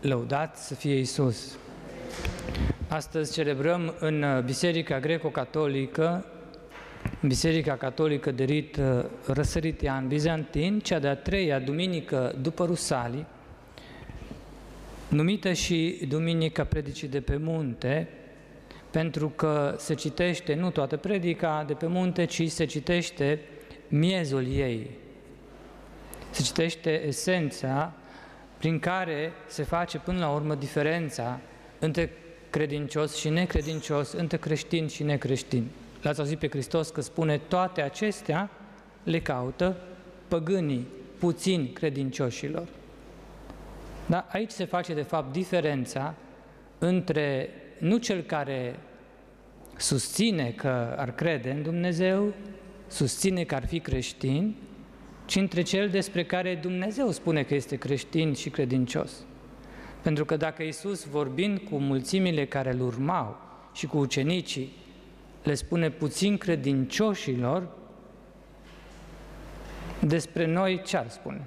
Lăudat să fie Isus! Astăzi celebrăm în Biserica Greco-Catolică, Biserica Catolică de rit uh, răsăritian bizantin, cea de-a treia duminică după Rusalii, numită și Duminica Predicii de pe munte, pentru că se citește nu toată predica de pe munte, ci se citește miezul ei. Se citește esența prin care se face până la urmă diferența între credincios și necredincios, între creștin și necreștin. L-ați auzit pe Hristos că spune toate acestea le caută păgânii, puțini credincioșilor. Da? Aici se face de fapt diferența între nu cel care susține că ar crede în Dumnezeu, susține că ar fi creștin, ci între cel despre care Dumnezeu spune că este creștin și credincios. Pentru că dacă Isus, vorbind cu mulțimile care îl urmau și cu ucenicii, le spune puțin credincioșilor, despre noi ce ar spune?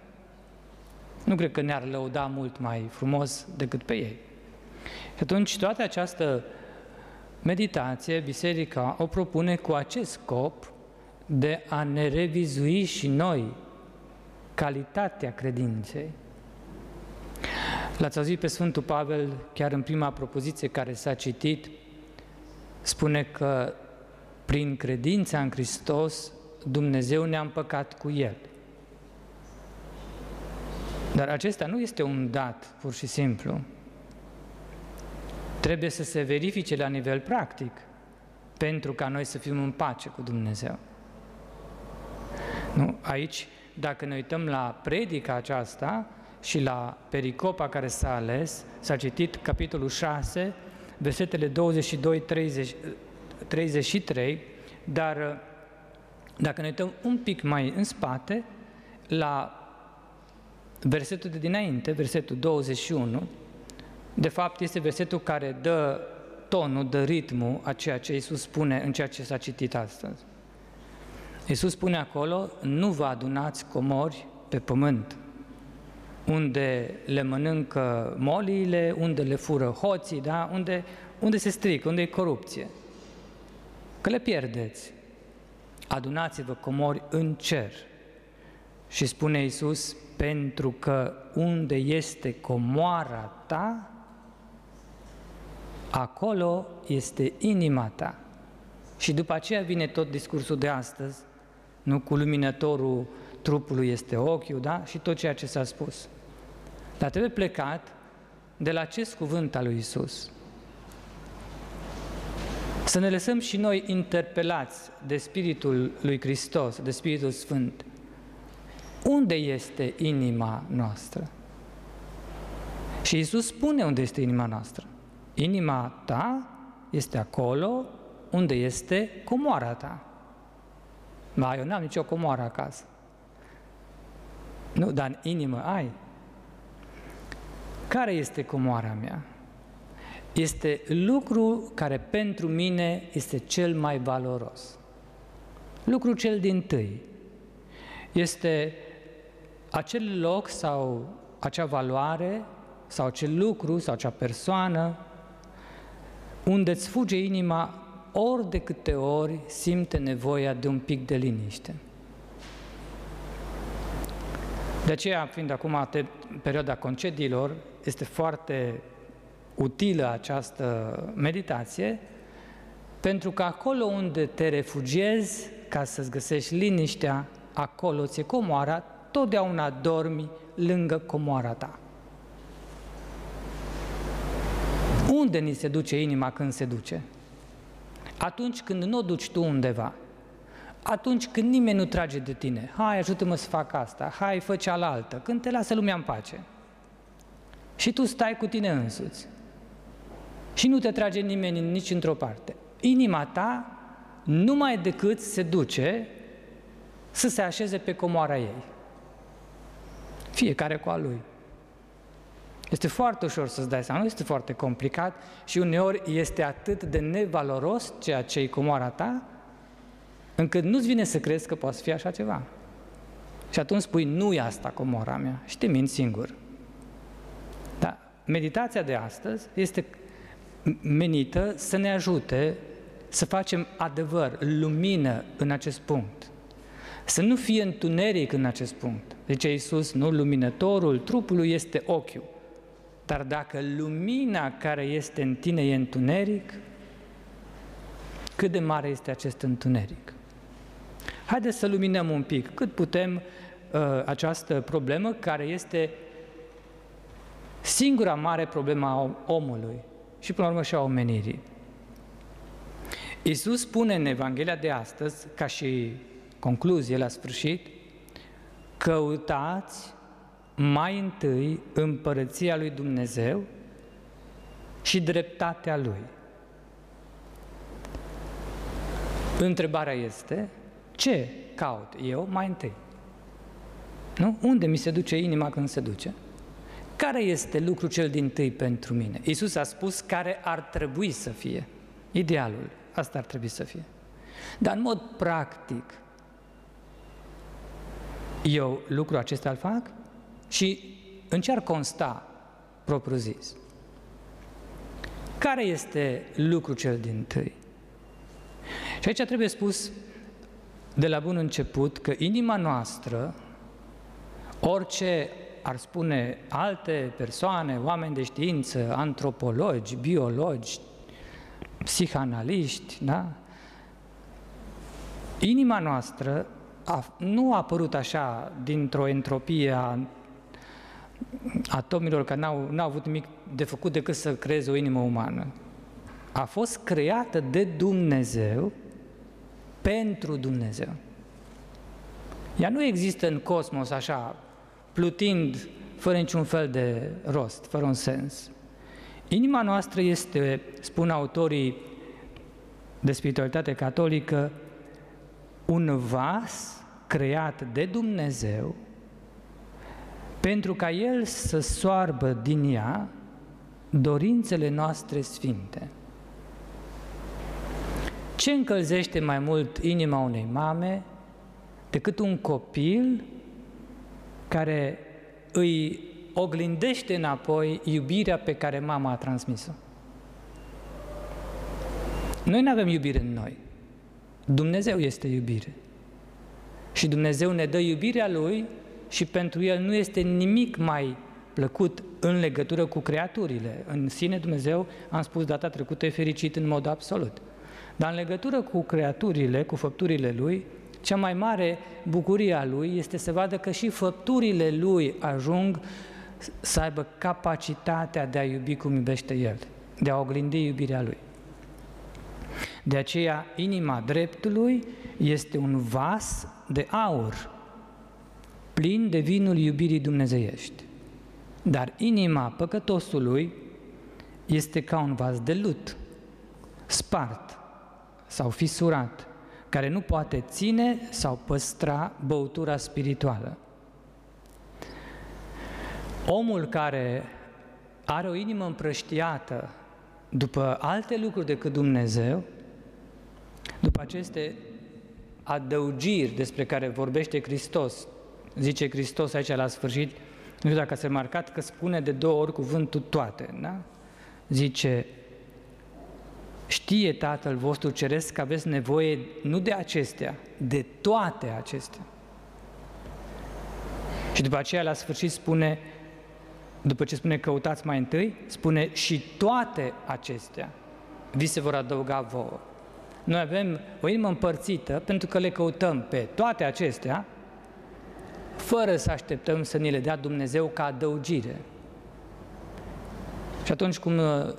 Nu cred că ne-ar lăuda mult mai frumos decât pe ei. Și atunci toată această meditație, biserica o propune cu acest scop de a ne revizui și noi calitatea credinței. L-ați auzit pe Sfântul Pavel, chiar în prima propoziție care s-a citit, spune că prin credința în Hristos Dumnezeu ne-a împăcat cu El. Dar acesta nu este un dat, pur și simplu. Trebuie să se verifice la nivel practic pentru ca noi să fim în pace cu Dumnezeu. Nu? Aici, dacă ne uităm la predica aceasta și la pericopa care s-a ales, s-a citit capitolul 6, versetele 22 30, 33, dar dacă ne uităm un pic mai în spate, la versetul de dinainte, versetul 21, de fapt este versetul care dă tonul, dă ritmul a ceea ce Iisus spune în ceea ce s-a citit astăzi. Iisus spune acolo, nu vă adunați comori pe pământ, unde le mănâncă moliile, unde le fură hoții, da? unde, unde se strică, unde e corupție. Că le pierdeți. Adunați-vă comori în cer. Și spune Iisus, pentru că unde este comoara ta, acolo este inima ta. Și după aceea vine tot discursul de astăzi, nu cu luminătorul trupului este ochiul, da? Și tot ceea ce s-a spus. Dar trebuie plecat de la acest cuvânt al lui Isus. Să ne lăsăm și noi interpelați de Spiritul lui Hristos, de Spiritul Sfânt. Unde este inima noastră? Și Isus spune unde este inima noastră. Inima ta este acolo unde este comoara ta. Ba, eu n-am nicio comoară acasă. Nu, dar în inimă ai. Care este comoara mea? Este lucru care pentru mine este cel mai valoros. Lucru cel din tâi. Este acel loc sau acea valoare sau acel lucru sau acea persoană unde îți fuge inima ori de câte ori simte nevoia de un pic de liniște. De aceea, fiind acum perioada concediilor, este foarte utilă această meditație, pentru că acolo unde te refugiezi ca să-ți găsești liniștea, acolo ți-e comoara, totdeauna dormi lângă comoara ta. Unde ni se duce inima când se duce? Atunci când nu o duci tu undeva, atunci când nimeni nu trage de tine, hai ajută-mă să fac asta, hai fă cealaltă, când te lasă lumea în pace. Și tu stai cu tine însuți. Și nu te trage nimeni nici într-o parte. Inima ta numai decât se duce să se așeze pe comoara ei. Fiecare cu a lui. Este foarte ușor să-ți dai seama, nu este foarte complicat și uneori este atât de nevaloros ceea ce e comoara ta, încât nu-ți vine să crezi că poate fi așa ceva. Și atunci spui, nu e asta comora mea și te minți singur. Da, meditația de astăzi este menită să ne ajute să facem adevăr, lumină în acest punct. Să nu fie întuneric în acest punct. Zice Iisus, nu luminătorul trupului este ochiul. Dar dacă lumina care este în tine e întuneric, cât de mare este acest întuneric? Haideți să luminăm un pic, cât putem, uh, această problemă care este singura mare problemă a omului și până la urmă și a omenirii. Iisus spune în Evanghelia de astăzi, ca și concluzie la sfârșit, căutați mai întâi împărăția lui Dumnezeu și dreptatea lui. Întrebarea este, ce caut eu mai întâi? Nu? Unde mi se duce inima când se duce? Care este lucru cel din tâi pentru mine? Iisus a spus care ar trebui să fie. Idealul. Asta ar trebui să fie. Dar în mod practic, eu lucrul acesta îl fac și în ce ar consta propriu zis? Care este lucru cel din tâi? Și aici trebuie spus de la bun început că inima noastră, orice ar spune alte persoane, oameni de știință, antropologi, biologi, psihanaliști, da? Inima noastră a, nu a apărut așa dintr-o entropie a atomilor care n-au, n-au avut nimic de făcut decât să creeze o inimă umană. A fost creată de Dumnezeu pentru Dumnezeu. Ea nu există în cosmos așa, plutind fără niciun fel de rost, fără un sens. Inima noastră este, spun autorii de spiritualitate catolică, un vas creat de Dumnezeu pentru ca El să soarbă din ea dorințele noastre sfinte. Ce încălzește mai mult inima unei mame decât un copil care îi oglindește înapoi iubirea pe care mama a transmis-o? Noi nu avem iubire în noi. Dumnezeu este iubire. Și Dumnezeu ne dă iubirea Lui și pentru El nu este nimic mai plăcut în legătură cu creaturile. În sine Dumnezeu, am spus data trecută, e fericit în mod absolut. Dar în legătură cu creaturile, cu făpturile Lui, cea mai mare bucurie a Lui este să vadă că și făpturile Lui ajung să aibă capacitatea de a iubi cum iubește El, de a oglindi iubirea Lui. De aceea, inima dreptului este un vas de aur, plin de vinul iubirii dumnezeiești. Dar inima păcătosului este ca un vas de lut, spart sau fisurat, care nu poate ține sau păstra băutura spirituală. Omul care are o inimă împrăștiată după alte lucruri decât Dumnezeu, după aceste adăugiri despre care vorbește Hristos, zice Hristos aici la sfârșit, nu știu dacă ați remarcat că spune de două ori cuvântul toate, da? Zice, știe Tatăl vostru ceresc că aveți nevoie nu de acestea, de toate acestea. Și după aceea la sfârșit spune, după ce spune căutați mai întâi, spune și toate acestea vi se vor adăuga vouă. Noi avem o inimă împărțită pentru că le căutăm pe toate acestea, fără să așteptăm să ni le dea Dumnezeu ca adăugire. Și atunci, cum uh,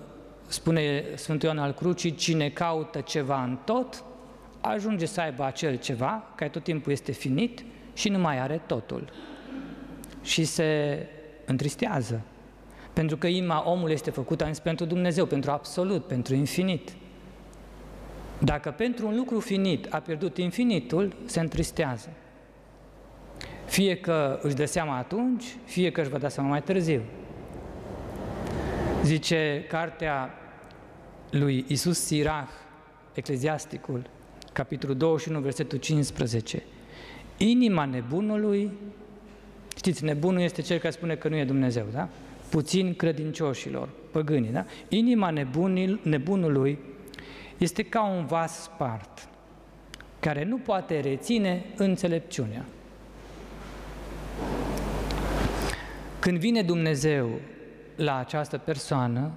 spune Sfântul Ioan al Crucii, cine caută ceva în tot, ajunge să aibă acel ceva, care tot timpul este finit și nu mai are totul. Și se întristează. Pentru că inima omului este făcută pentru Dumnezeu, pentru absolut, pentru infinit. Dacă pentru un lucru finit a pierdut infinitul, se întristează. Fie că își dă seama atunci, fie că își va da seama mai târziu. Zice cartea lui Isus Sirach, Ecleziasticul, capitolul 21, versetul 15. Inima nebunului, știți, nebunul este cel care spune că nu e Dumnezeu, da? puțin credincioșilor, păgânii, da? Inima nebunil, nebunului este ca un vas spart, care nu poate reține înțelepciunea. Când vine Dumnezeu la această persoană,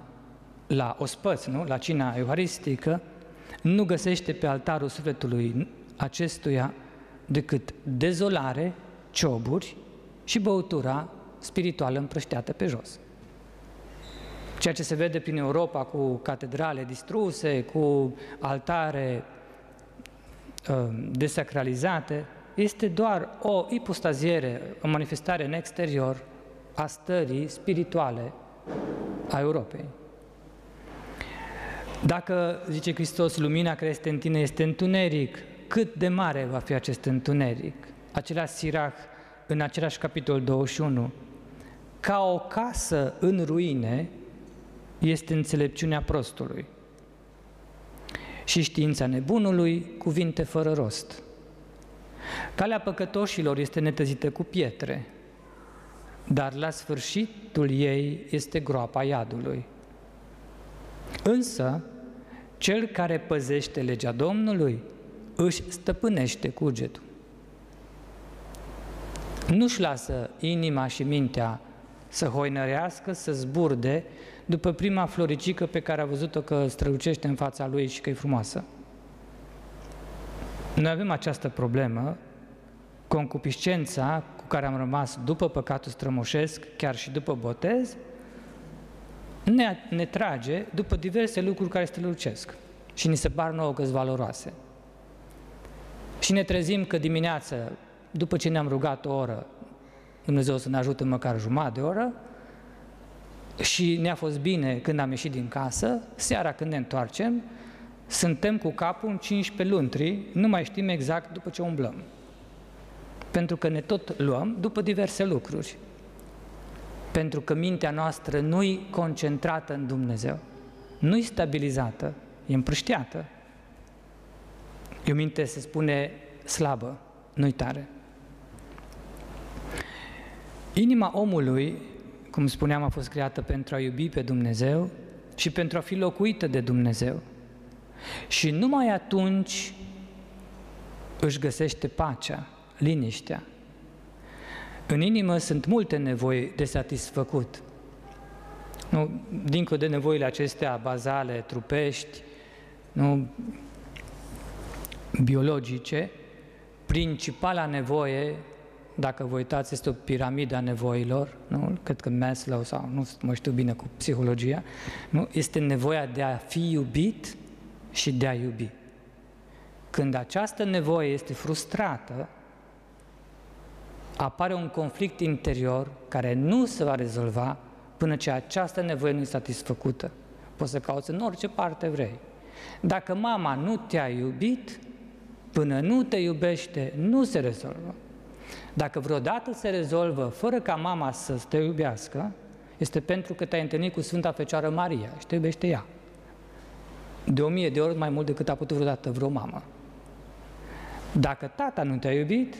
la ospăț, nu? la cina euharistică, nu găsește pe altarul sufletului acestuia decât dezolare, cioburi și băutura spirituală împrășteată pe jos. Ceea ce se vede prin Europa cu catedrale distruse, cu altare uh, desacralizate, este doar o ipostaziere, o manifestare în exterior a stării spirituale a Europei. Dacă, zice Hristos, lumina care este în tine este întuneric, cât de mare va fi acest întuneric? Același Sirach, în același capitol 21, ca o casă în ruine este înțelepciunea prostului și știința nebunului cuvinte fără rost. Calea păcătoșilor este netăzită cu pietre, dar la sfârșitul ei este groapa iadului. Însă, cel care păzește legea Domnului își stăpânește cugetul. Nu-și lasă inima și mintea să hoinărească, să zburde după prima floricică pe care a văzut-o că strălucește în fața lui și că e frumoasă. Noi avem această problemă, concupiscența cu care am rămas după păcatul strămoșesc, chiar și după botez, ne, ne trage după diverse lucruri care strălucesc și ni se par nouă că valoroase. Și ne trezim că dimineață, după ce ne-am rugat o oră, Dumnezeu să ne ajute măcar jumătate de oră, și ne-a fost bine când am ieșit din casă, seara când ne întoarcem, suntem cu capul în 15 luntri, nu mai știm exact după ce umblăm. Pentru că ne tot luăm după diverse lucruri. Pentru că mintea noastră nu-i concentrată în Dumnezeu, nu-i stabilizată, e împrășteată. E o minte, se spune, slabă, nu-i tare. Inima omului, cum spuneam, a fost creată pentru a iubi pe Dumnezeu și pentru a fi locuită de Dumnezeu. Și numai atunci își găsește pacea, liniștea. În inimă sunt multe nevoi de satisfăcut. Nu, dincolo de nevoile acestea bazale, trupești, nu, biologice, principala nevoie dacă vă uitați, este o piramidă a nevoilor, nu? cred că Maslow sau nu mă știu bine cu psihologia, nu? este nevoia de a fi iubit și de a iubi. Când această nevoie este frustrată, apare un conflict interior care nu se va rezolva până ce această nevoie nu e satisfăcută. Poți să cauți în orice parte vrei. Dacă mama nu te-a iubit, până nu te iubește, nu se rezolvă. Dacă vreodată se rezolvă fără ca mama să te iubească, este pentru că te-ai întâlnit cu Sfânta Fecioară Maria și te iubește ea. De o mie de ori mai mult decât a putut vreodată vreo mamă. Dacă tata nu te-a iubit,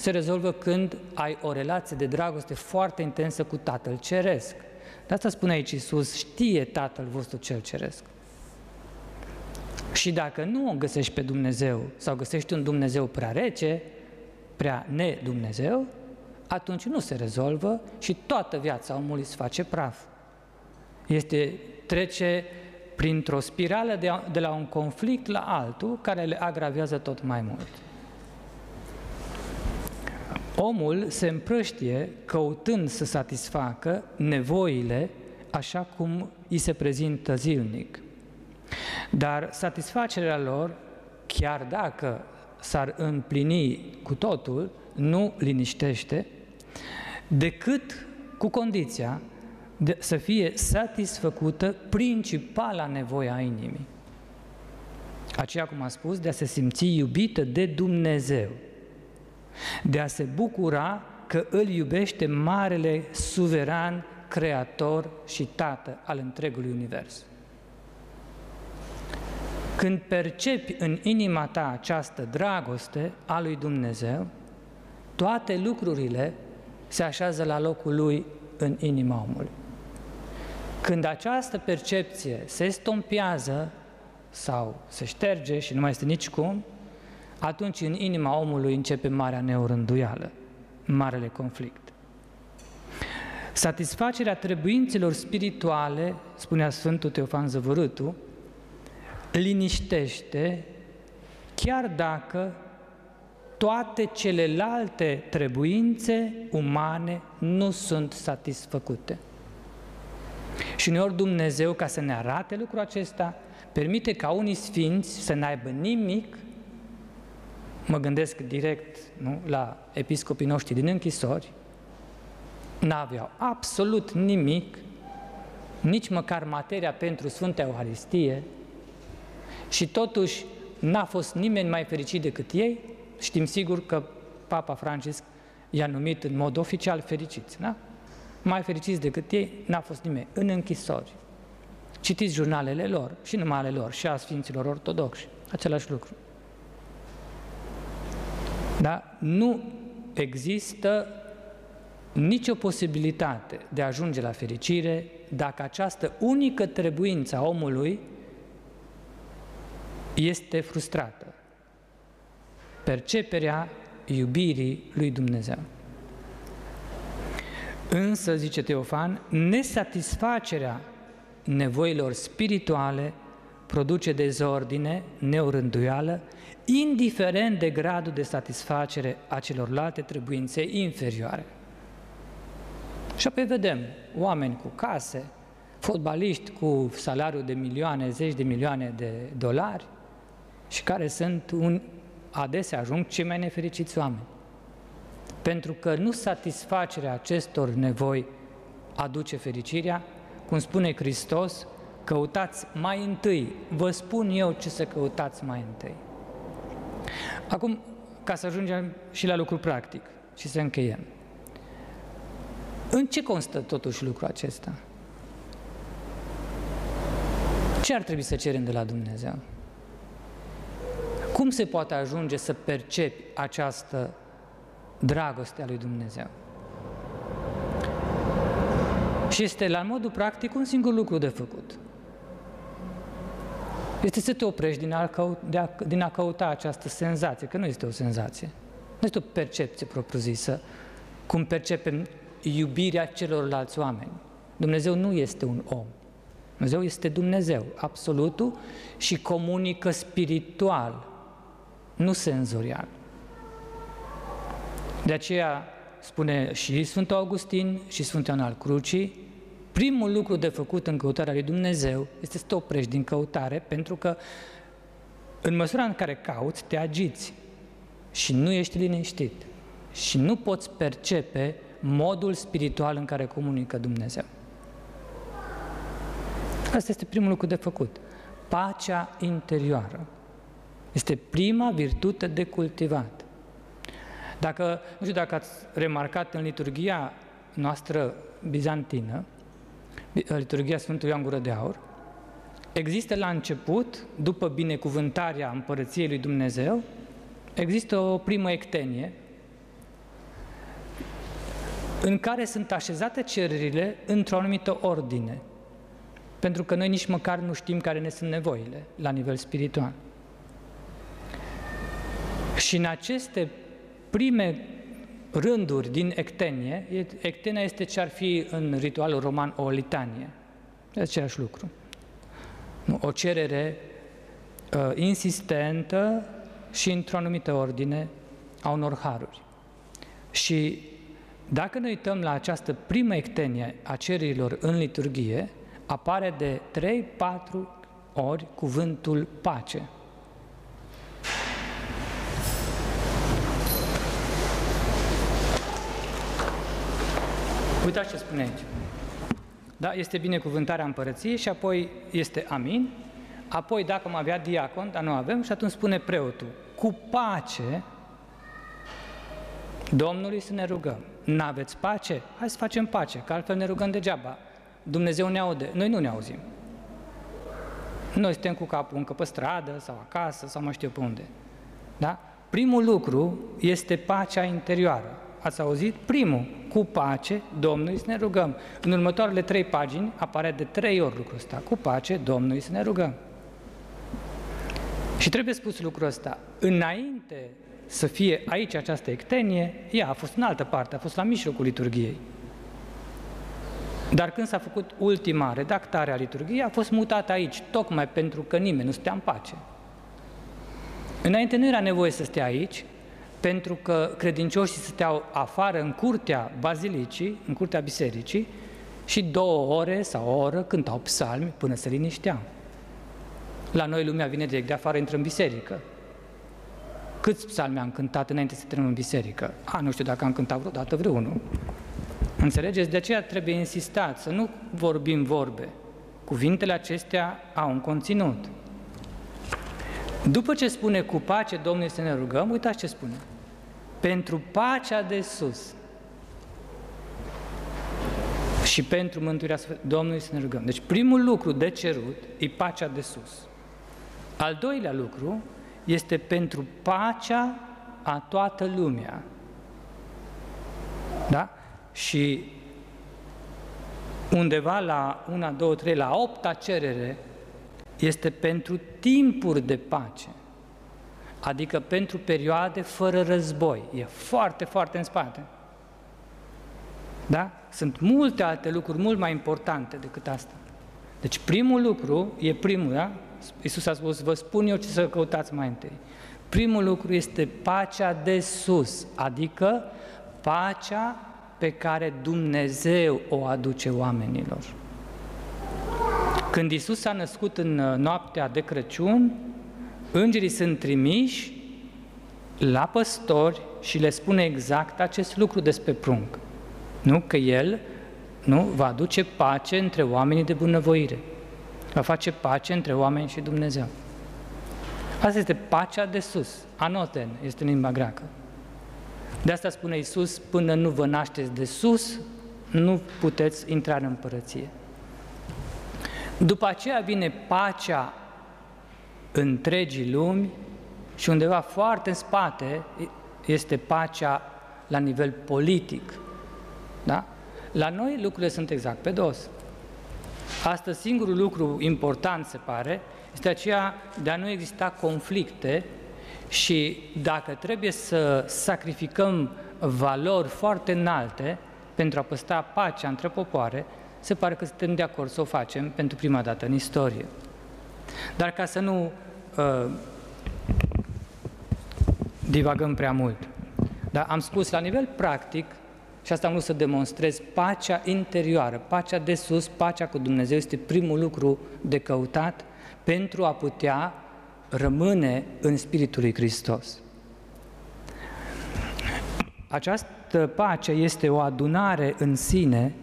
se rezolvă când ai o relație de dragoste foarte intensă cu Tatăl Ceresc. De asta spune aici Iisus, știe Tatăl vostru cel Ceresc. Și dacă nu o găsești pe Dumnezeu sau găsești un Dumnezeu prea rece, prea ne-Dumnezeu, atunci nu se rezolvă și toată viața omului se face praf. Este, trece printr-o spirală de, de la un conflict la altul care le agravează tot mai mult. Omul se împrăștie căutând să satisfacă nevoile așa cum îi se prezintă zilnic. Dar satisfacerea lor, chiar dacă s-ar împlini cu totul, nu liniștește, decât cu condiția de să fie satisfăcută principala nevoie a inimii. Aceea, cum a spus, de a se simți iubită de Dumnezeu, de a se bucura că îl iubește marele suveran, creator și tată al întregului univers. Când percepi în inima ta această dragoste a lui Dumnezeu, toate lucrurile se așează la locul lui în inima omului. Când această percepție se stompează sau se șterge și nu mai este nici cum, atunci în inima omului începe marea neurânduială, marele conflict. Satisfacerea trebuințelor spirituale, spunea Sfântul Teofan Zăvărâtu, liniștește chiar dacă toate celelalte trebuințe umane nu sunt satisfăcute. Și uneori Dumnezeu, ca să ne arate lucrul acesta, permite ca unii sfinți să n-aibă nimic, mă gândesc direct nu, la episcopii noștri din închisori, n-aveau absolut nimic, nici măcar materia pentru Sfânta Euharistie și totuși n-a fost nimeni mai fericit decât ei, știm sigur că Papa Francisc i-a numit în mod oficial fericiți, da? Mai fericiți decât ei n-a fost nimeni, în închisori. Citiți jurnalele lor, și numai ale lor, și a Sfinților Ortodoxi, același lucru. Dar nu există nicio posibilitate de a ajunge la fericire dacă această unică trebuință a omului este frustrată. Perceperea iubirii lui Dumnezeu. Însă, zice Teofan, nesatisfacerea nevoilor spirituale produce dezordine, neurânduială, indiferent de gradul de satisfacere a celorlalte trebuințe inferioare. Și apoi vedem oameni cu case, fotbaliști cu salariu de milioane, zeci de milioane de dolari și care sunt un, adesea ajung cei mai nefericiți oameni. Pentru că nu satisfacerea acestor nevoi aduce fericirea, cum spune Hristos, căutați mai întâi, vă spun eu ce să căutați mai întâi. Acum, ca să ajungem și la lucru practic și să încheiem. În ce constă totuși lucrul acesta? Ce ar trebui să cerem de la Dumnezeu? Cum se poate ajunge să percepi această dragoste a lui Dumnezeu? Și este la modul practic un singur lucru de făcut. Este să te oprești din a, căuta, de a, din a căuta această senzație, că nu este o senzație. Nu este o percepție propriu-zisă, cum percepem iubirea celorlalți oameni. Dumnezeu nu este un om. Dumnezeu este Dumnezeu, absolutul, și comunică spiritual, nu senzorial. De aceea spune și Sfântul Augustin și Sfântul Ioan al Crucii, primul lucru de făcut în căutarea lui Dumnezeu este să te oprești din căutare, pentru că în măsura în care cauți, te agiți și nu ești liniștit și nu poți percepe modul spiritual în care comunică Dumnezeu. Asta este primul lucru de făcut. Pacea interioară. Este prima virtute de cultivat. Dacă, nu știu dacă ați remarcat în liturgia noastră bizantină, liturgia Sfântului Ioan Gură de Aur, există la început, după binecuvântarea împărăției lui Dumnezeu, există o primă ectenie, în care sunt așezate cererile într-o anumită ordine. Pentru că noi nici măcar nu știm care ne sunt nevoile la nivel spiritual. Și în aceste prime rânduri din ectenie, ectenia este ce ar fi în ritualul roman o litanie. E același lucru. O cerere uh, insistentă și într-o anumită ordine a unor haruri. Și dacă ne uităm la această primă ectenie a cererilor în liturghie, apare de 3-4 ori cuvântul pace. Uitați ce spune aici. Da? Este binecuvântarea împărăției și apoi este amin. Apoi, dacă am avea diacon, dar nu avem, și atunci spune preotul, cu pace Domnului să ne rugăm. N-aveți pace? Hai să facem pace, că altfel ne rugăm degeaba. Dumnezeu ne aude, noi nu ne auzim. Noi suntem cu capul încă pe stradă sau acasă sau mai știu pe unde. Da? Primul lucru este pacea interioară. Ați auzit? Primul, cu pace Domnului să ne rugăm. În următoarele trei pagini apare de trei ori lucrul ăsta. Cu pace Domnului să ne rugăm. Și trebuie spus lucrul ăsta. Înainte să fie aici această ectenie, ea a fost în altă parte, a fost la mijlocul liturgiei. Dar când s-a făcut ultima redactare a liturgiei, a fost mutată aici, tocmai pentru că nimeni nu stea în pace. Înainte nu era nevoie să stea aici, pentru că credincioșii stăteau afară în curtea bazilicii, în curtea bisericii, și două ore sau o oră cântau psalmi până se linișteau. La noi lumea vine direct de afară, intră în biserică. Câți psalmi am cântat înainte să intrăm în biserică? A, nu știu dacă am cântat vreodată vreunul. Înțelegeți? De aceea trebuie insistat să nu vorbim vorbe. Cuvintele acestea au un conținut. După ce spune cu pace Domnul să ne rugăm, uitați ce spune. Pentru pacea de sus și pentru mântuirea Domnului să ne rugăm. Deci primul lucru de cerut e pacea de sus. Al doilea lucru este pentru pacea a toată lumea. Da? Și undeva la una, două, trei, la opta cerere este pentru timpuri de pace, adică pentru perioade fără război. E foarte, foarte în spate. Da? Sunt multe alte lucruri mult mai importante decât asta. Deci primul lucru e primul, da? Iisus a spus, vă spun eu ce să căutați mai întâi. Primul lucru este pacea de sus, adică pacea pe care Dumnezeu o aduce oamenilor. Când Isus s-a născut în uh, noaptea de Crăciun, îngerii sunt trimiși la păstori și le spune exact acest lucru despre prunc. Nu? Că El nu, va aduce pace între oamenii de bunăvoire. Va face pace între oameni și Dumnezeu. Asta este pacea de sus. Anoten este în limba greacă. De asta spune Isus, până nu vă nașteți de sus, nu puteți intra în împărăție. După aceea vine pacea întregii lumi și undeva foarte în spate este pacea la nivel politic. Da? La noi lucrurile sunt exact pe dos. Astăzi singurul lucru important, se pare, este aceea de a nu exista conflicte și dacă trebuie să sacrificăm valori foarte înalte pentru a păstra pacea între popoare, se pare că suntem de acord să o facem pentru prima dată în istorie. Dar ca să nu uh, divagăm prea mult, dar am spus la nivel practic, și asta am vrut să demonstrez, pacea interioară, pacea de sus, pacea cu Dumnezeu este primul lucru de căutat pentru a putea rămâne în Spiritul lui Hristos. Această pace este o adunare în sine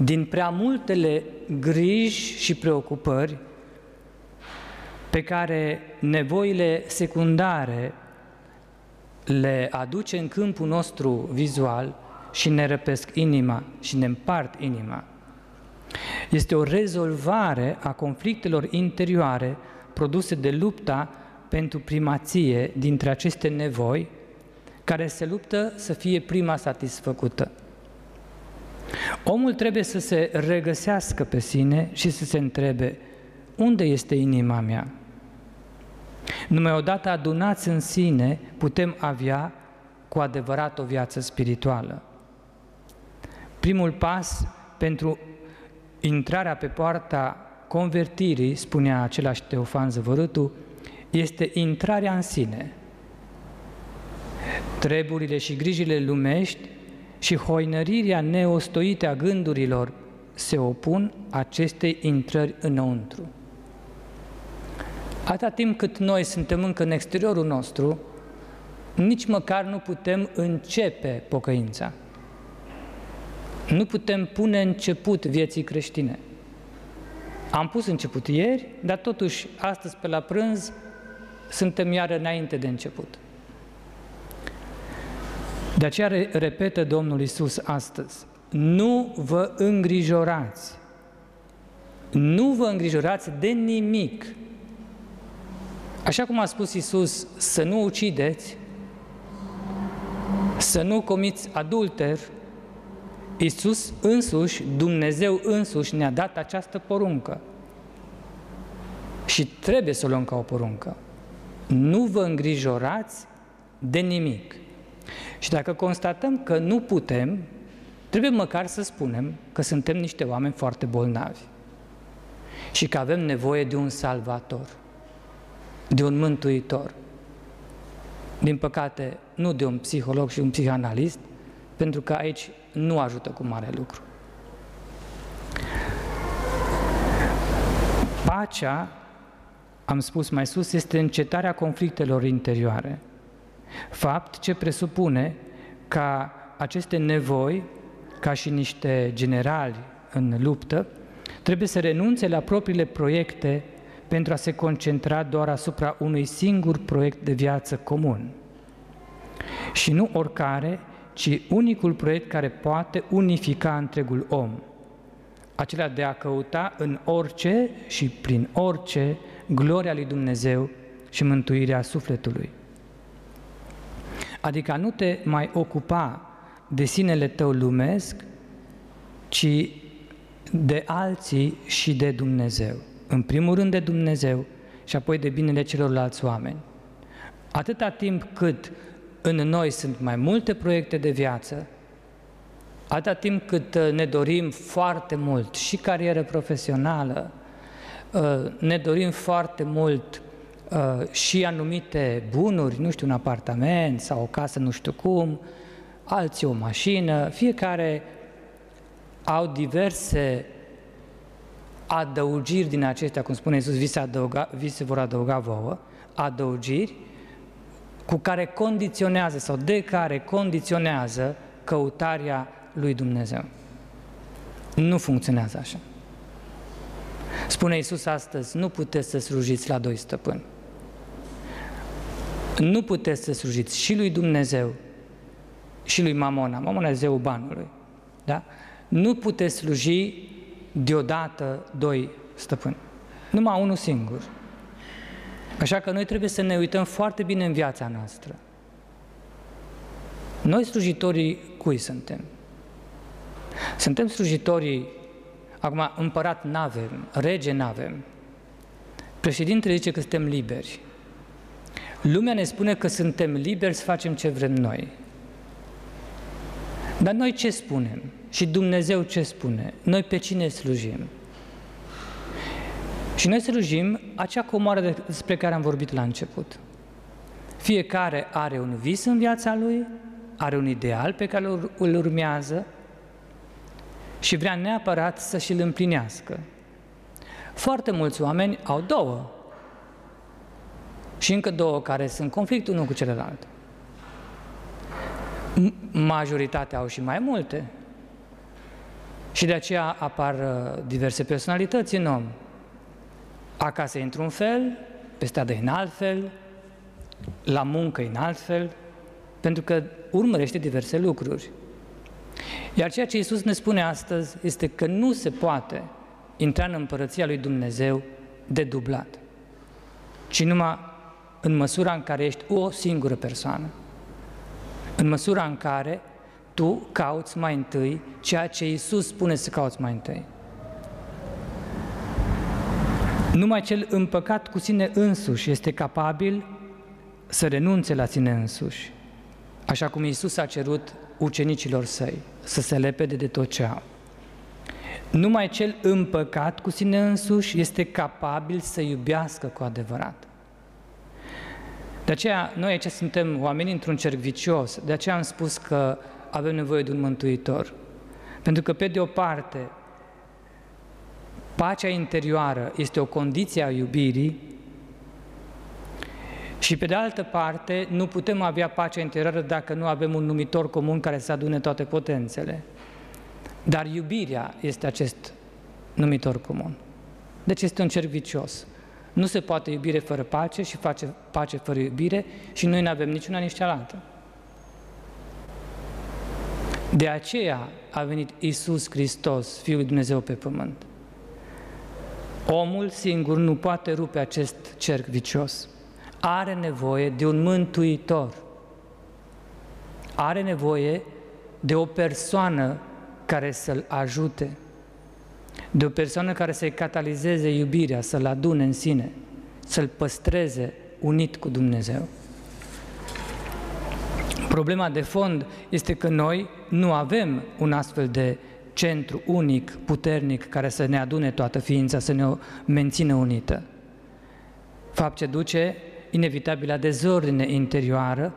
din prea multele griji și preocupări pe care nevoile secundare le aduce în câmpul nostru vizual și ne răpesc inima și ne împart inima. Este o rezolvare a conflictelor interioare produse de lupta pentru primație dintre aceste nevoi, care se luptă să fie prima satisfăcută. Omul trebuie să se regăsească pe sine și să se întrebe, unde este inima mea? Numai odată adunați în sine putem avea cu adevărat o viață spirituală. Primul pas pentru intrarea pe poarta convertirii, spunea același Teofan Zăvărâtu, este intrarea în sine. Treburile și grijile lumești și hoinărirea neostoite a gândurilor se opun acestei intrări înăuntru. Atâta timp cât noi suntem încă în exteriorul nostru, nici măcar nu putem începe pocăința. Nu putem pune început vieții creștine. Am pus început ieri, dar totuși astăzi pe la prânz suntem iară înainte de început. De aceea repetă Domnul Isus astăzi, nu vă îngrijorați, nu vă îngrijorați de nimic. Așa cum a spus Isus să nu ucideți, să nu comiți adulter, Iisus însuși, Dumnezeu însuși ne-a dat această poruncă. Și trebuie să o luăm ca o poruncă. Nu vă îngrijorați de nimic. Și dacă constatăm că nu putem, trebuie măcar să spunem că suntem niște oameni foarte bolnavi și că avem nevoie de un salvator, de un mântuitor. Din păcate, nu de un psiholog și un psihanalist, pentru că aici nu ajută cu mare lucru. Pacea, am spus mai sus, este încetarea conflictelor interioare. Fapt ce presupune ca aceste nevoi, ca și niște generali în luptă, trebuie să renunțe la propriile proiecte pentru a se concentra doar asupra unui singur proiect de viață comun. Și nu oricare, ci unicul proiect care poate unifica întregul om. Acela de a căuta în orice și prin orice gloria lui Dumnezeu și mântuirea sufletului. Adică nu te mai ocupa de sinele tău lumesc, ci de alții și de Dumnezeu. În primul rând de Dumnezeu și apoi de binele celorlalți oameni. Atâta timp cât în noi sunt mai multe proiecte de viață, atâta timp cât uh, ne dorim foarte mult și carieră profesională, uh, ne dorim foarte mult uh, și anumite bunuri, nu știu, un apartament sau o casă nu știu cum, alții o mașină, fiecare au diverse adăugiri din acestea, cum spune Iisus, vi se, adăuga, vi se vor adăuga vouă, adăugiri cu care condiționează sau de care condiționează căutarea lui Dumnezeu. Nu funcționează așa. Spune Iisus astăzi, nu puteți să slujiți la doi stăpâni. Nu puteți să slujiți și lui Dumnezeu și lui Mamona. Mamona e zeul banului. Da? Nu puteți sluji deodată doi stăpâni. Numai unul singur. Așa că noi trebuie să ne uităm foarte bine în viața noastră. Noi slujitorii cui suntem? Suntem slujitorii, acum împărat n-avem, rege n-avem. Președintele zice că suntem liberi. Lumea ne spune că suntem liberi să facem ce vrem noi. Dar noi ce spunem? Și Dumnezeu ce spune? Noi pe cine slujim? Și noi slujim acea comoară despre care am vorbit la început. Fiecare are un vis în viața lui, are un ideal pe care îl urmează și vrea neapărat să și-l împlinească. Foarte mulți oameni au două și încă două care sunt conflict unul cu celălalt. Majoritatea au și mai multe. Și de aceea apar uh, diverse personalități în om. Acasă într-un fel, pe stradă în alt fel, la muncă în alt fel, pentru că urmărește diverse lucruri. Iar ceea ce Iisus ne spune astăzi este că nu se poate intra în împărăția lui Dumnezeu de dublat, ci numai în măsura în care ești o singură persoană, în măsura în care tu cauți mai întâi ceea ce Iisus spune să cauți mai întâi. Numai cel împăcat cu sine însuși este capabil să renunțe la sine însuși, așa cum Iisus a cerut ucenicilor săi să se lepede de tot ce au. Numai cel împăcat cu sine însuși este capabil să iubească cu adevărat. De aceea, noi aici suntem oameni într-un cerc vicios, de aceea am spus că avem nevoie de un mântuitor. Pentru că, pe de o parte, Pacea interioară este o condiție a iubirii și pe de altă parte nu putem avea pacea interioară dacă nu avem un numitor comun care să adune toate potențele. Dar iubirea este acest numitor comun. Deci este un cerc vicios. Nu se poate iubire fără pace și face pace fără iubire și noi nu avem niciuna nici cealaltă. De aceea a venit Isus Hristos, Fiul Dumnezeu pe pământ. Omul singur nu poate rupe acest cerc vicios. Are nevoie de un mântuitor. are nevoie de o persoană care să-l ajute, de o persoană care să-i catalizeze iubirea, să-l adune în sine, să-l păstreze unit cu Dumnezeu. Problema de fond este că noi nu avem un astfel de centru unic, puternic, care să ne adune toată ființa, să ne o mențină unită. Fapt ce duce inevitabil la dezordine interioară,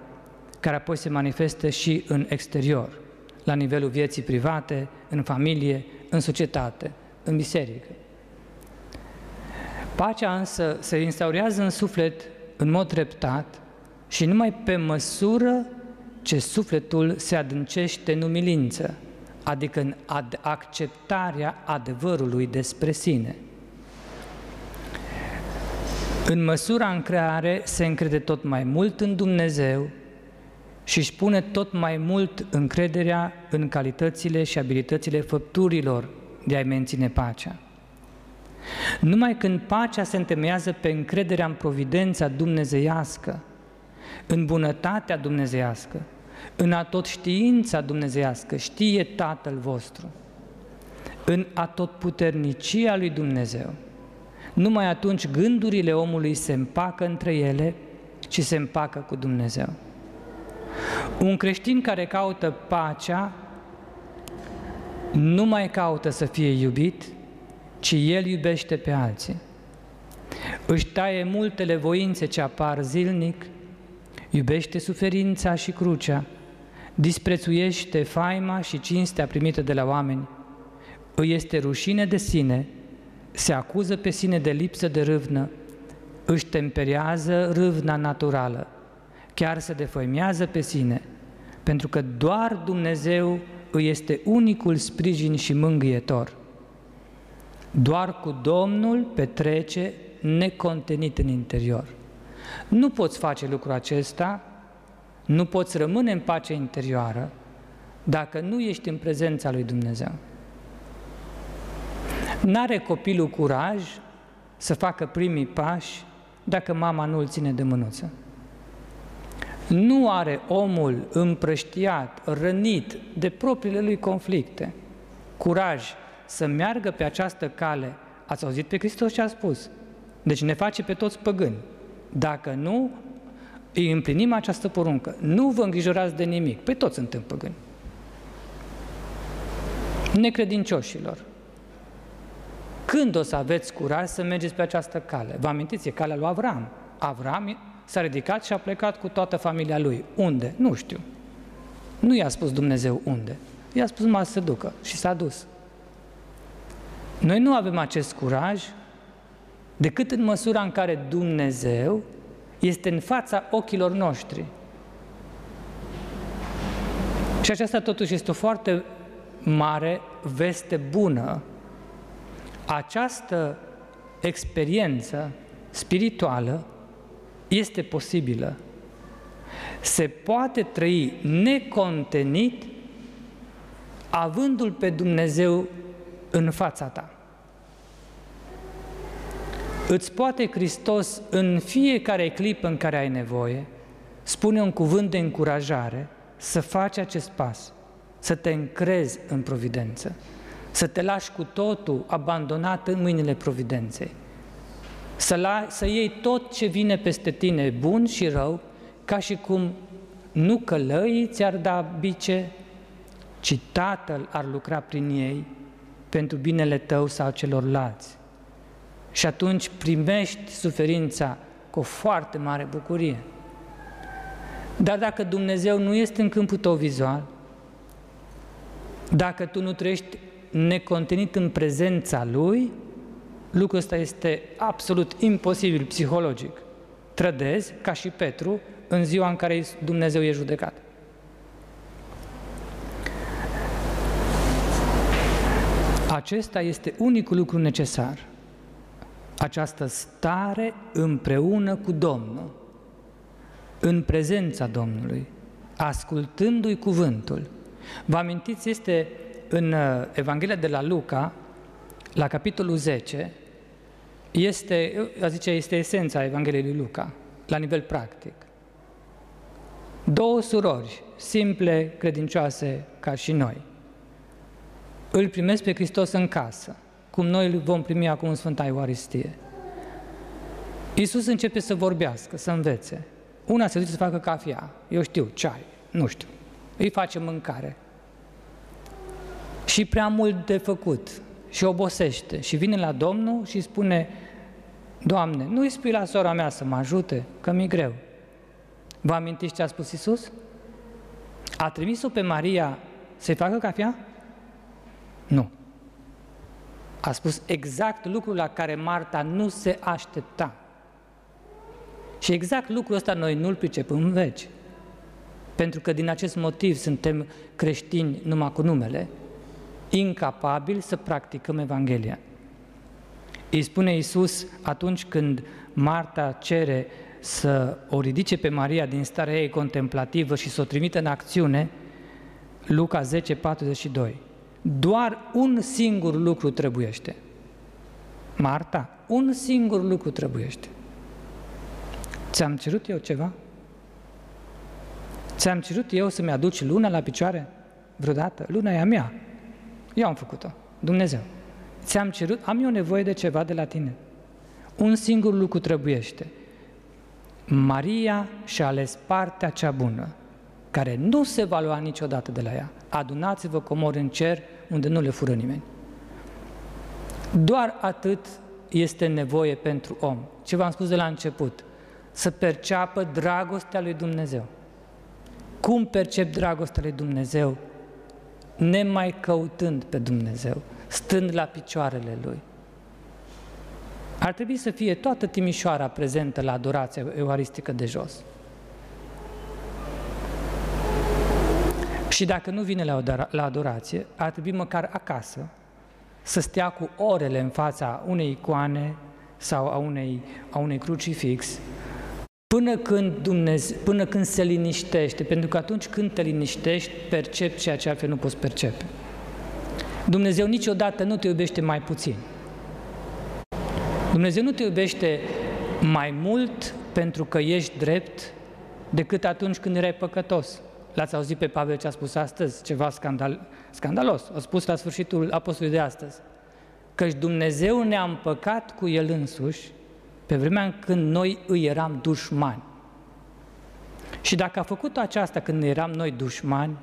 care apoi se manifestă și în exterior, la nivelul vieții private, în familie, în societate, în biserică. Pacea însă se instaurează în suflet în mod treptat și numai pe măsură ce sufletul se adâncește în umilință, adică în ad- acceptarea adevărului despre sine. În măsura în care se încrede tot mai mult în Dumnezeu și își pune tot mai mult încrederea în calitățile și abilitățile făpturilor de a-i menține pacea. Numai când pacea se întemeiază pe încrederea în providența dumnezeiască, în bunătatea dumnezeiască, în atot știința dumnezeiască, știe Tatăl vostru, în atot puternicia lui Dumnezeu. Numai atunci gândurile omului se împacă între ele și se împacă cu Dumnezeu. Un creștin care caută pacea nu mai caută să fie iubit, ci el iubește pe alții. Își taie multele voințe ce apar zilnic, iubește suferința și crucea, disprețuiește faima și cinstea primită de la oameni, îi este rușine de sine, se acuză pe sine de lipsă de râvnă, își temperează râvna naturală, chiar se defăimează pe sine, pentru că doar Dumnezeu îi este unicul sprijin și mângâietor. Doar cu Domnul petrece necontenit în interior. Nu poți face lucrul acesta, nu poți rămâne în pace interioară dacă nu ești în prezența lui Dumnezeu. N-are copilul curaj să facă primii pași dacă mama nu îl ține de mânuță. Nu are omul împrăștiat, rănit de propriile lui conflicte, curaj să meargă pe această cale. Ați auzit pe Hristos ce a spus? Deci ne face pe toți păgâni. Dacă nu, îi împlinim această poruncă. Nu vă îngrijorați de nimic. Păi toți suntem păgâni. Necredincioșilor. Când o să aveți curaj să mergeți pe această cale? Vă amintiți, e calea lui Avram. Avram s-a ridicat și a plecat cu toată familia lui. Unde? Nu știu. Nu i-a spus Dumnezeu unde. I-a spus numai să se ducă și s-a dus. Noi nu avem acest curaj decât în măsura în care Dumnezeu este în fața ochilor noștri. Și aceasta totuși este o foarte mare veste bună. Această experiență spirituală este posibilă. Se poate trăi necontenit avându-L pe Dumnezeu în fața ta. Îți poate Hristos în fiecare clip în care ai nevoie spune un cuvânt de încurajare să faci acest pas, să te încrezi în providență, să te lași cu totul abandonat în mâinile providenței, să, la, să iei tot ce vine peste tine, bun și rău, ca și cum nu călăii ți-ar da bice, ci Tatăl ar lucra prin ei pentru binele tău sau celorlalți. Și atunci primești suferința cu o foarte mare bucurie. Dar dacă Dumnezeu nu este în câmpul tău vizual, dacă tu nu trăiești necontenit în prezența Lui, lucrul ăsta este absolut imposibil psihologic. Trădezi, ca și Petru, în ziua în care Dumnezeu e judecat. Acesta este unicul lucru necesar – această stare împreună cu Domnul, în prezența Domnului, ascultându-i cuvântul. Vă amintiți, este în uh, Evanghelia de la Luca, la capitolul 10, este, a zice, este esența Evangheliei lui Luca, la nivel practic. Două surori, simple, credincioase ca și noi. Îl primesc pe Hristos în casă, cum noi îl vom primi acum în Sfânta Euaristie. Iisus începe să vorbească, să învețe. Una se duce să facă cafea, eu știu, ceai, nu știu. Îi face mâncare. Și prea mult de făcut și obosește și vine la Domnul și spune, Doamne, nu îi spui la sora mea să mă ajute, că mi-e greu. Vă amintiți ce a spus Isus? A trimis-o pe Maria să-i facă cafea? Nu. A spus exact lucrul la care Marta nu se aștepta. Și exact lucrul ăsta noi nu-l pricepem în veci. Pentru că din acest motiv suntem creștini numai cu numele, incapabili să practicăm Evanghelia. Îi spune Iisus atunci când Marta cere să o ridice pe Maria din starea ei contemplativă și să o trimită în acțiune, Luca 10, 42. Doar un singur lucru trebuiește. Marta, un singur lucru trebuiește. Ți-am cerut eu ceva? Ți-am cerut eu să-mi aduci luna la picioare? Vreodată? Luna e a mea. Eu am făcut-o. Dumnezeu. Ți-am cerut, am eu nevoie de ceva de la tine. Un singur lucru trebuiește. Maria și-a ales partea cea bună, care nu se va lua niciodată de la ea. Adunați-vă comori în cer unde nu le fură nimeni. Doar atât este nevoie pentru om. Ce v-am spus de la început, să perceapă dragostea lui Dumnezeu. Cum percep dragostea lui Dumnezeu? Nemai căutând pe Dumnezeu, stând la picioarele Lui. Ar trebui să fie toată Timișoara prezentă la adorația euaristică de jos. Și dacă nu vine la adorație, ar trebui măcar acasă să stea cu orele în fața unei icoane sau a unei, a unei crucifix, până când, Dumnezeu, până când se liniștește, pentru că atunci când te liniștești, percepi ceea ce altfel nu poți percepe. Dumnezeu niciodată nu te iubește mai puțin. Dumnezeu nu te iubește mai mult pentru că ești drept decât atunci când erai păcătos. L-ați auzit pe Pavel ce a spus astăzi, ceva scandal, scandalos. A spus la sfârșitul apostolului de astăzi. Căci Dumnezeu ne-a împăcat cu El însuși pe vremea când noi îi eram dușmani. Și dacă a făcut aceasta când eram noi dușmani,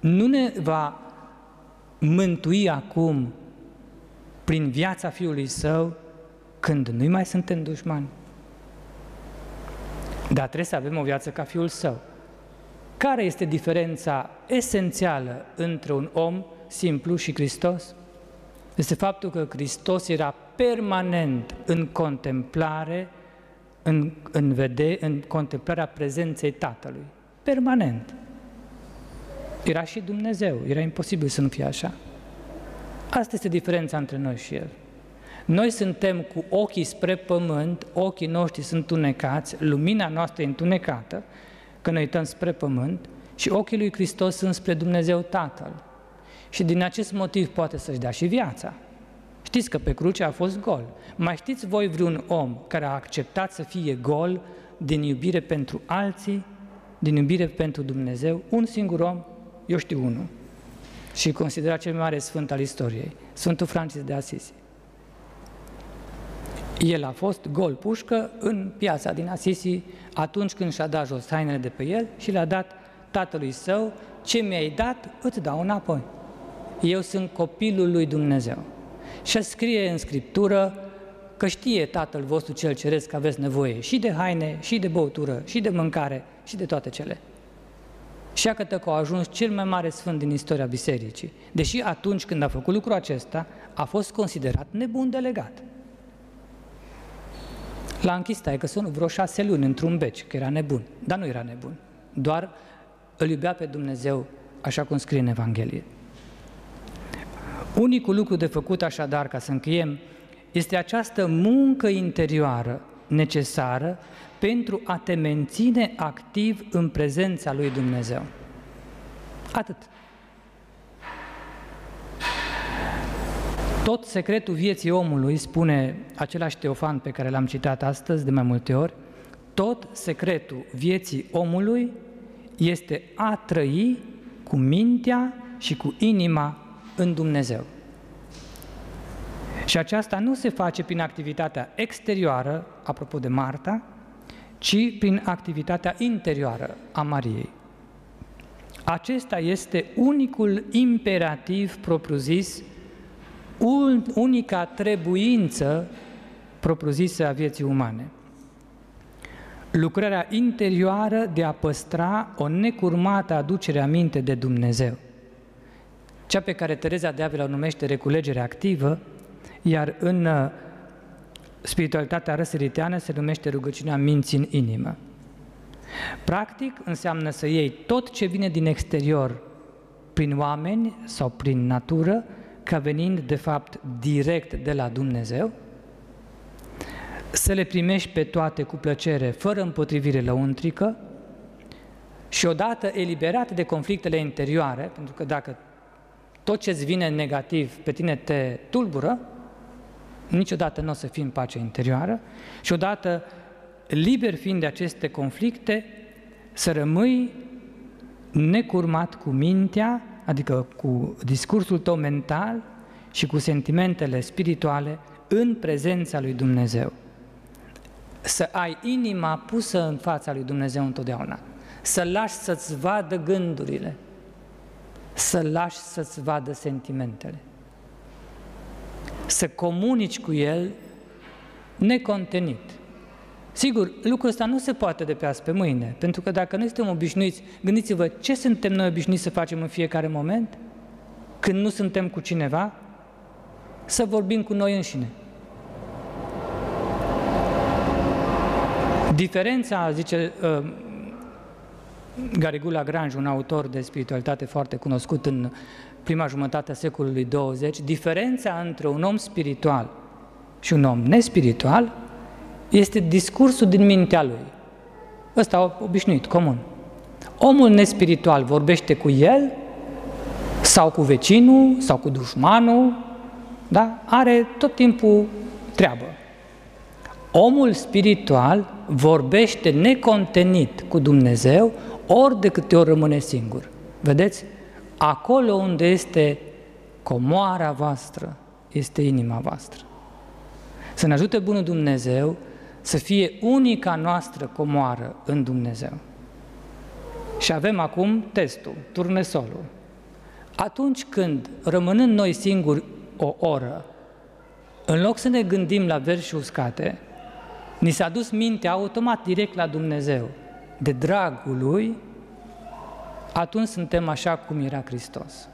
nu ne va mântui acum prin viața Fiului Său când nu mai suntem dușmani. Dar trebuie să avem o viață ca Fiul Său. Care este diferența esențială între un om simplu și Hristos? Este faptul că Hristos era permanent în contemplare, în, în, vede, în contemplarea prezenței Tatălui. Permanent. Era și Dumnezeu, era imposibil să nu fie așa. Asta este diferența între noi și El. Noi suntem cu ochii spre pământ, ochii noștri sunt unecați, lumina noastră e întunecată, când ne uităm spre pământ, și ochii lui Hristos sunt spre Dumnezeu Tatăl. Și din acest motiv poate să-și dea și viața. Știți că pe cruce a fost gol. Mai știți voi vreun om care a acceptat să fie gol din iubire pentru alții, din iubire pentru Dumnezeu? Un singur om? Eu știu unul. Și considera cel mai mare sfânt al istoriei, Sfântul Francis de Asisi. El a fost gol pușcă în piața din Asisi atunci când și-a dat jos hainele de pe el și le-a dat tatălui său, ce mi-ai dat, îți dau înapoi. Eu sunt copilul lui Dumnezeu. Și scrie în Scriptură că știe Tatăl vostru cel ceresc că aveți nevoie și de haine, și de băutură, și de mâncare, și de toate cele. Și iată că a ajuns cel mai mare sfânt din istoria bisericii, deși atunci când a făcut lucrul acesta, a fost considerat nebun delegat. L-a închis că sunt vreo șase luni într-un beci, că era nebun, dar nu era nebun. Doar îl iubea pe Dumnezeu, așa cum scrie în Evanghelie. Unicul lucru de făcut așadar, ca să încheiem, este această muncă interioară necesară pentru a te menține activ în prezența lui Dumnezeu. Atât. Tot secretul vieții omului, spune același Teofan pe care l-am citat astăzi de mai multe ori, tot secretul vieții omului este a trăi cu mintea și cu inima în Dumnezeu. Și aceasta nu se face prin activitatea exterioară, apropo de Marta, ci prin activitatea interioară a Mariei. Acesta este unicul imperativ propriu-zis, unica trebuință propriu-zisă a vieții umane. Lucrarea interioară de a păstra o necurmată aducere aminte de Dumnezeu. Cea pe care Tereza de Avila o numește reculegere activă, iar în uh, spiritualitatea răsăriteană se numește rugăciunea minții în inimă. Practic înseamnă să iei tot ce vine din exterior prin oameni sau prin natură, ca venind de fapt direct de la Dumnezeu, să le primești pe toate cu plăcere, fără împotrivire lăuntrică și odată eliberat de conflictele interioare, pentru că dacă tot ce îți vine negativ pe tine te tulbură, niciodată nu o să fii în pace interioară și odată liber fiind de aceste conflicte, să rămâi necurmat cu mintea, adică cu discursul tău mental și cu sentimentele spirituale în prezența lui Dumnezeu. Să ai inima pusă în fața lui Dumnezeu întotdeauna. Să lași să-ți vadă gândurile. Să lași să-ți vadă sentimentele. Să comunici cu El necontenit Sigur, lucrul ăsta nu se poate de pe azi pe mâine, pentru că dacă noi suntem obișnuiți, gândiți-vă ce suntem noi obișnuiți să facem în fiecare moment, când nu suntem cu cineva, să vorbim cu noi înșine. Diferența, zice uh, Garigula Granj, un autor de spiritualitate foarte cunoscut în prima jumătate a secolului 20, diferența între un om spiritual și un om nespiritual este discursul din mintea lui. Ăsta obișnuit, comun. Omul nespiritual vorbește cu el sau cu vecinul sau cu dușmanul, da? are tot timpul treabă. Omul spiritual vorbește necontenit cu Dumnezeu ori de câte ori rămâne singur. Vedeți? Acolo unde este comoara voastră, este inima voastră. Să ne ajute Bunul Dumnezeu să fie unica noastră comoară în Dumnezeu. Și avem acum testul, turnesolul. Atunci când, rămânând noi singuri o oră, în loc să ne gândim la versi uscate, ni s-a dus mintea automat direct la Dumnezeu, de dragul Lui, atunci suntem așa cum era Hristos.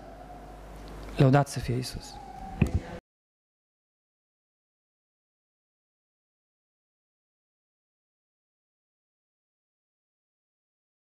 Lăudați să fie Isus!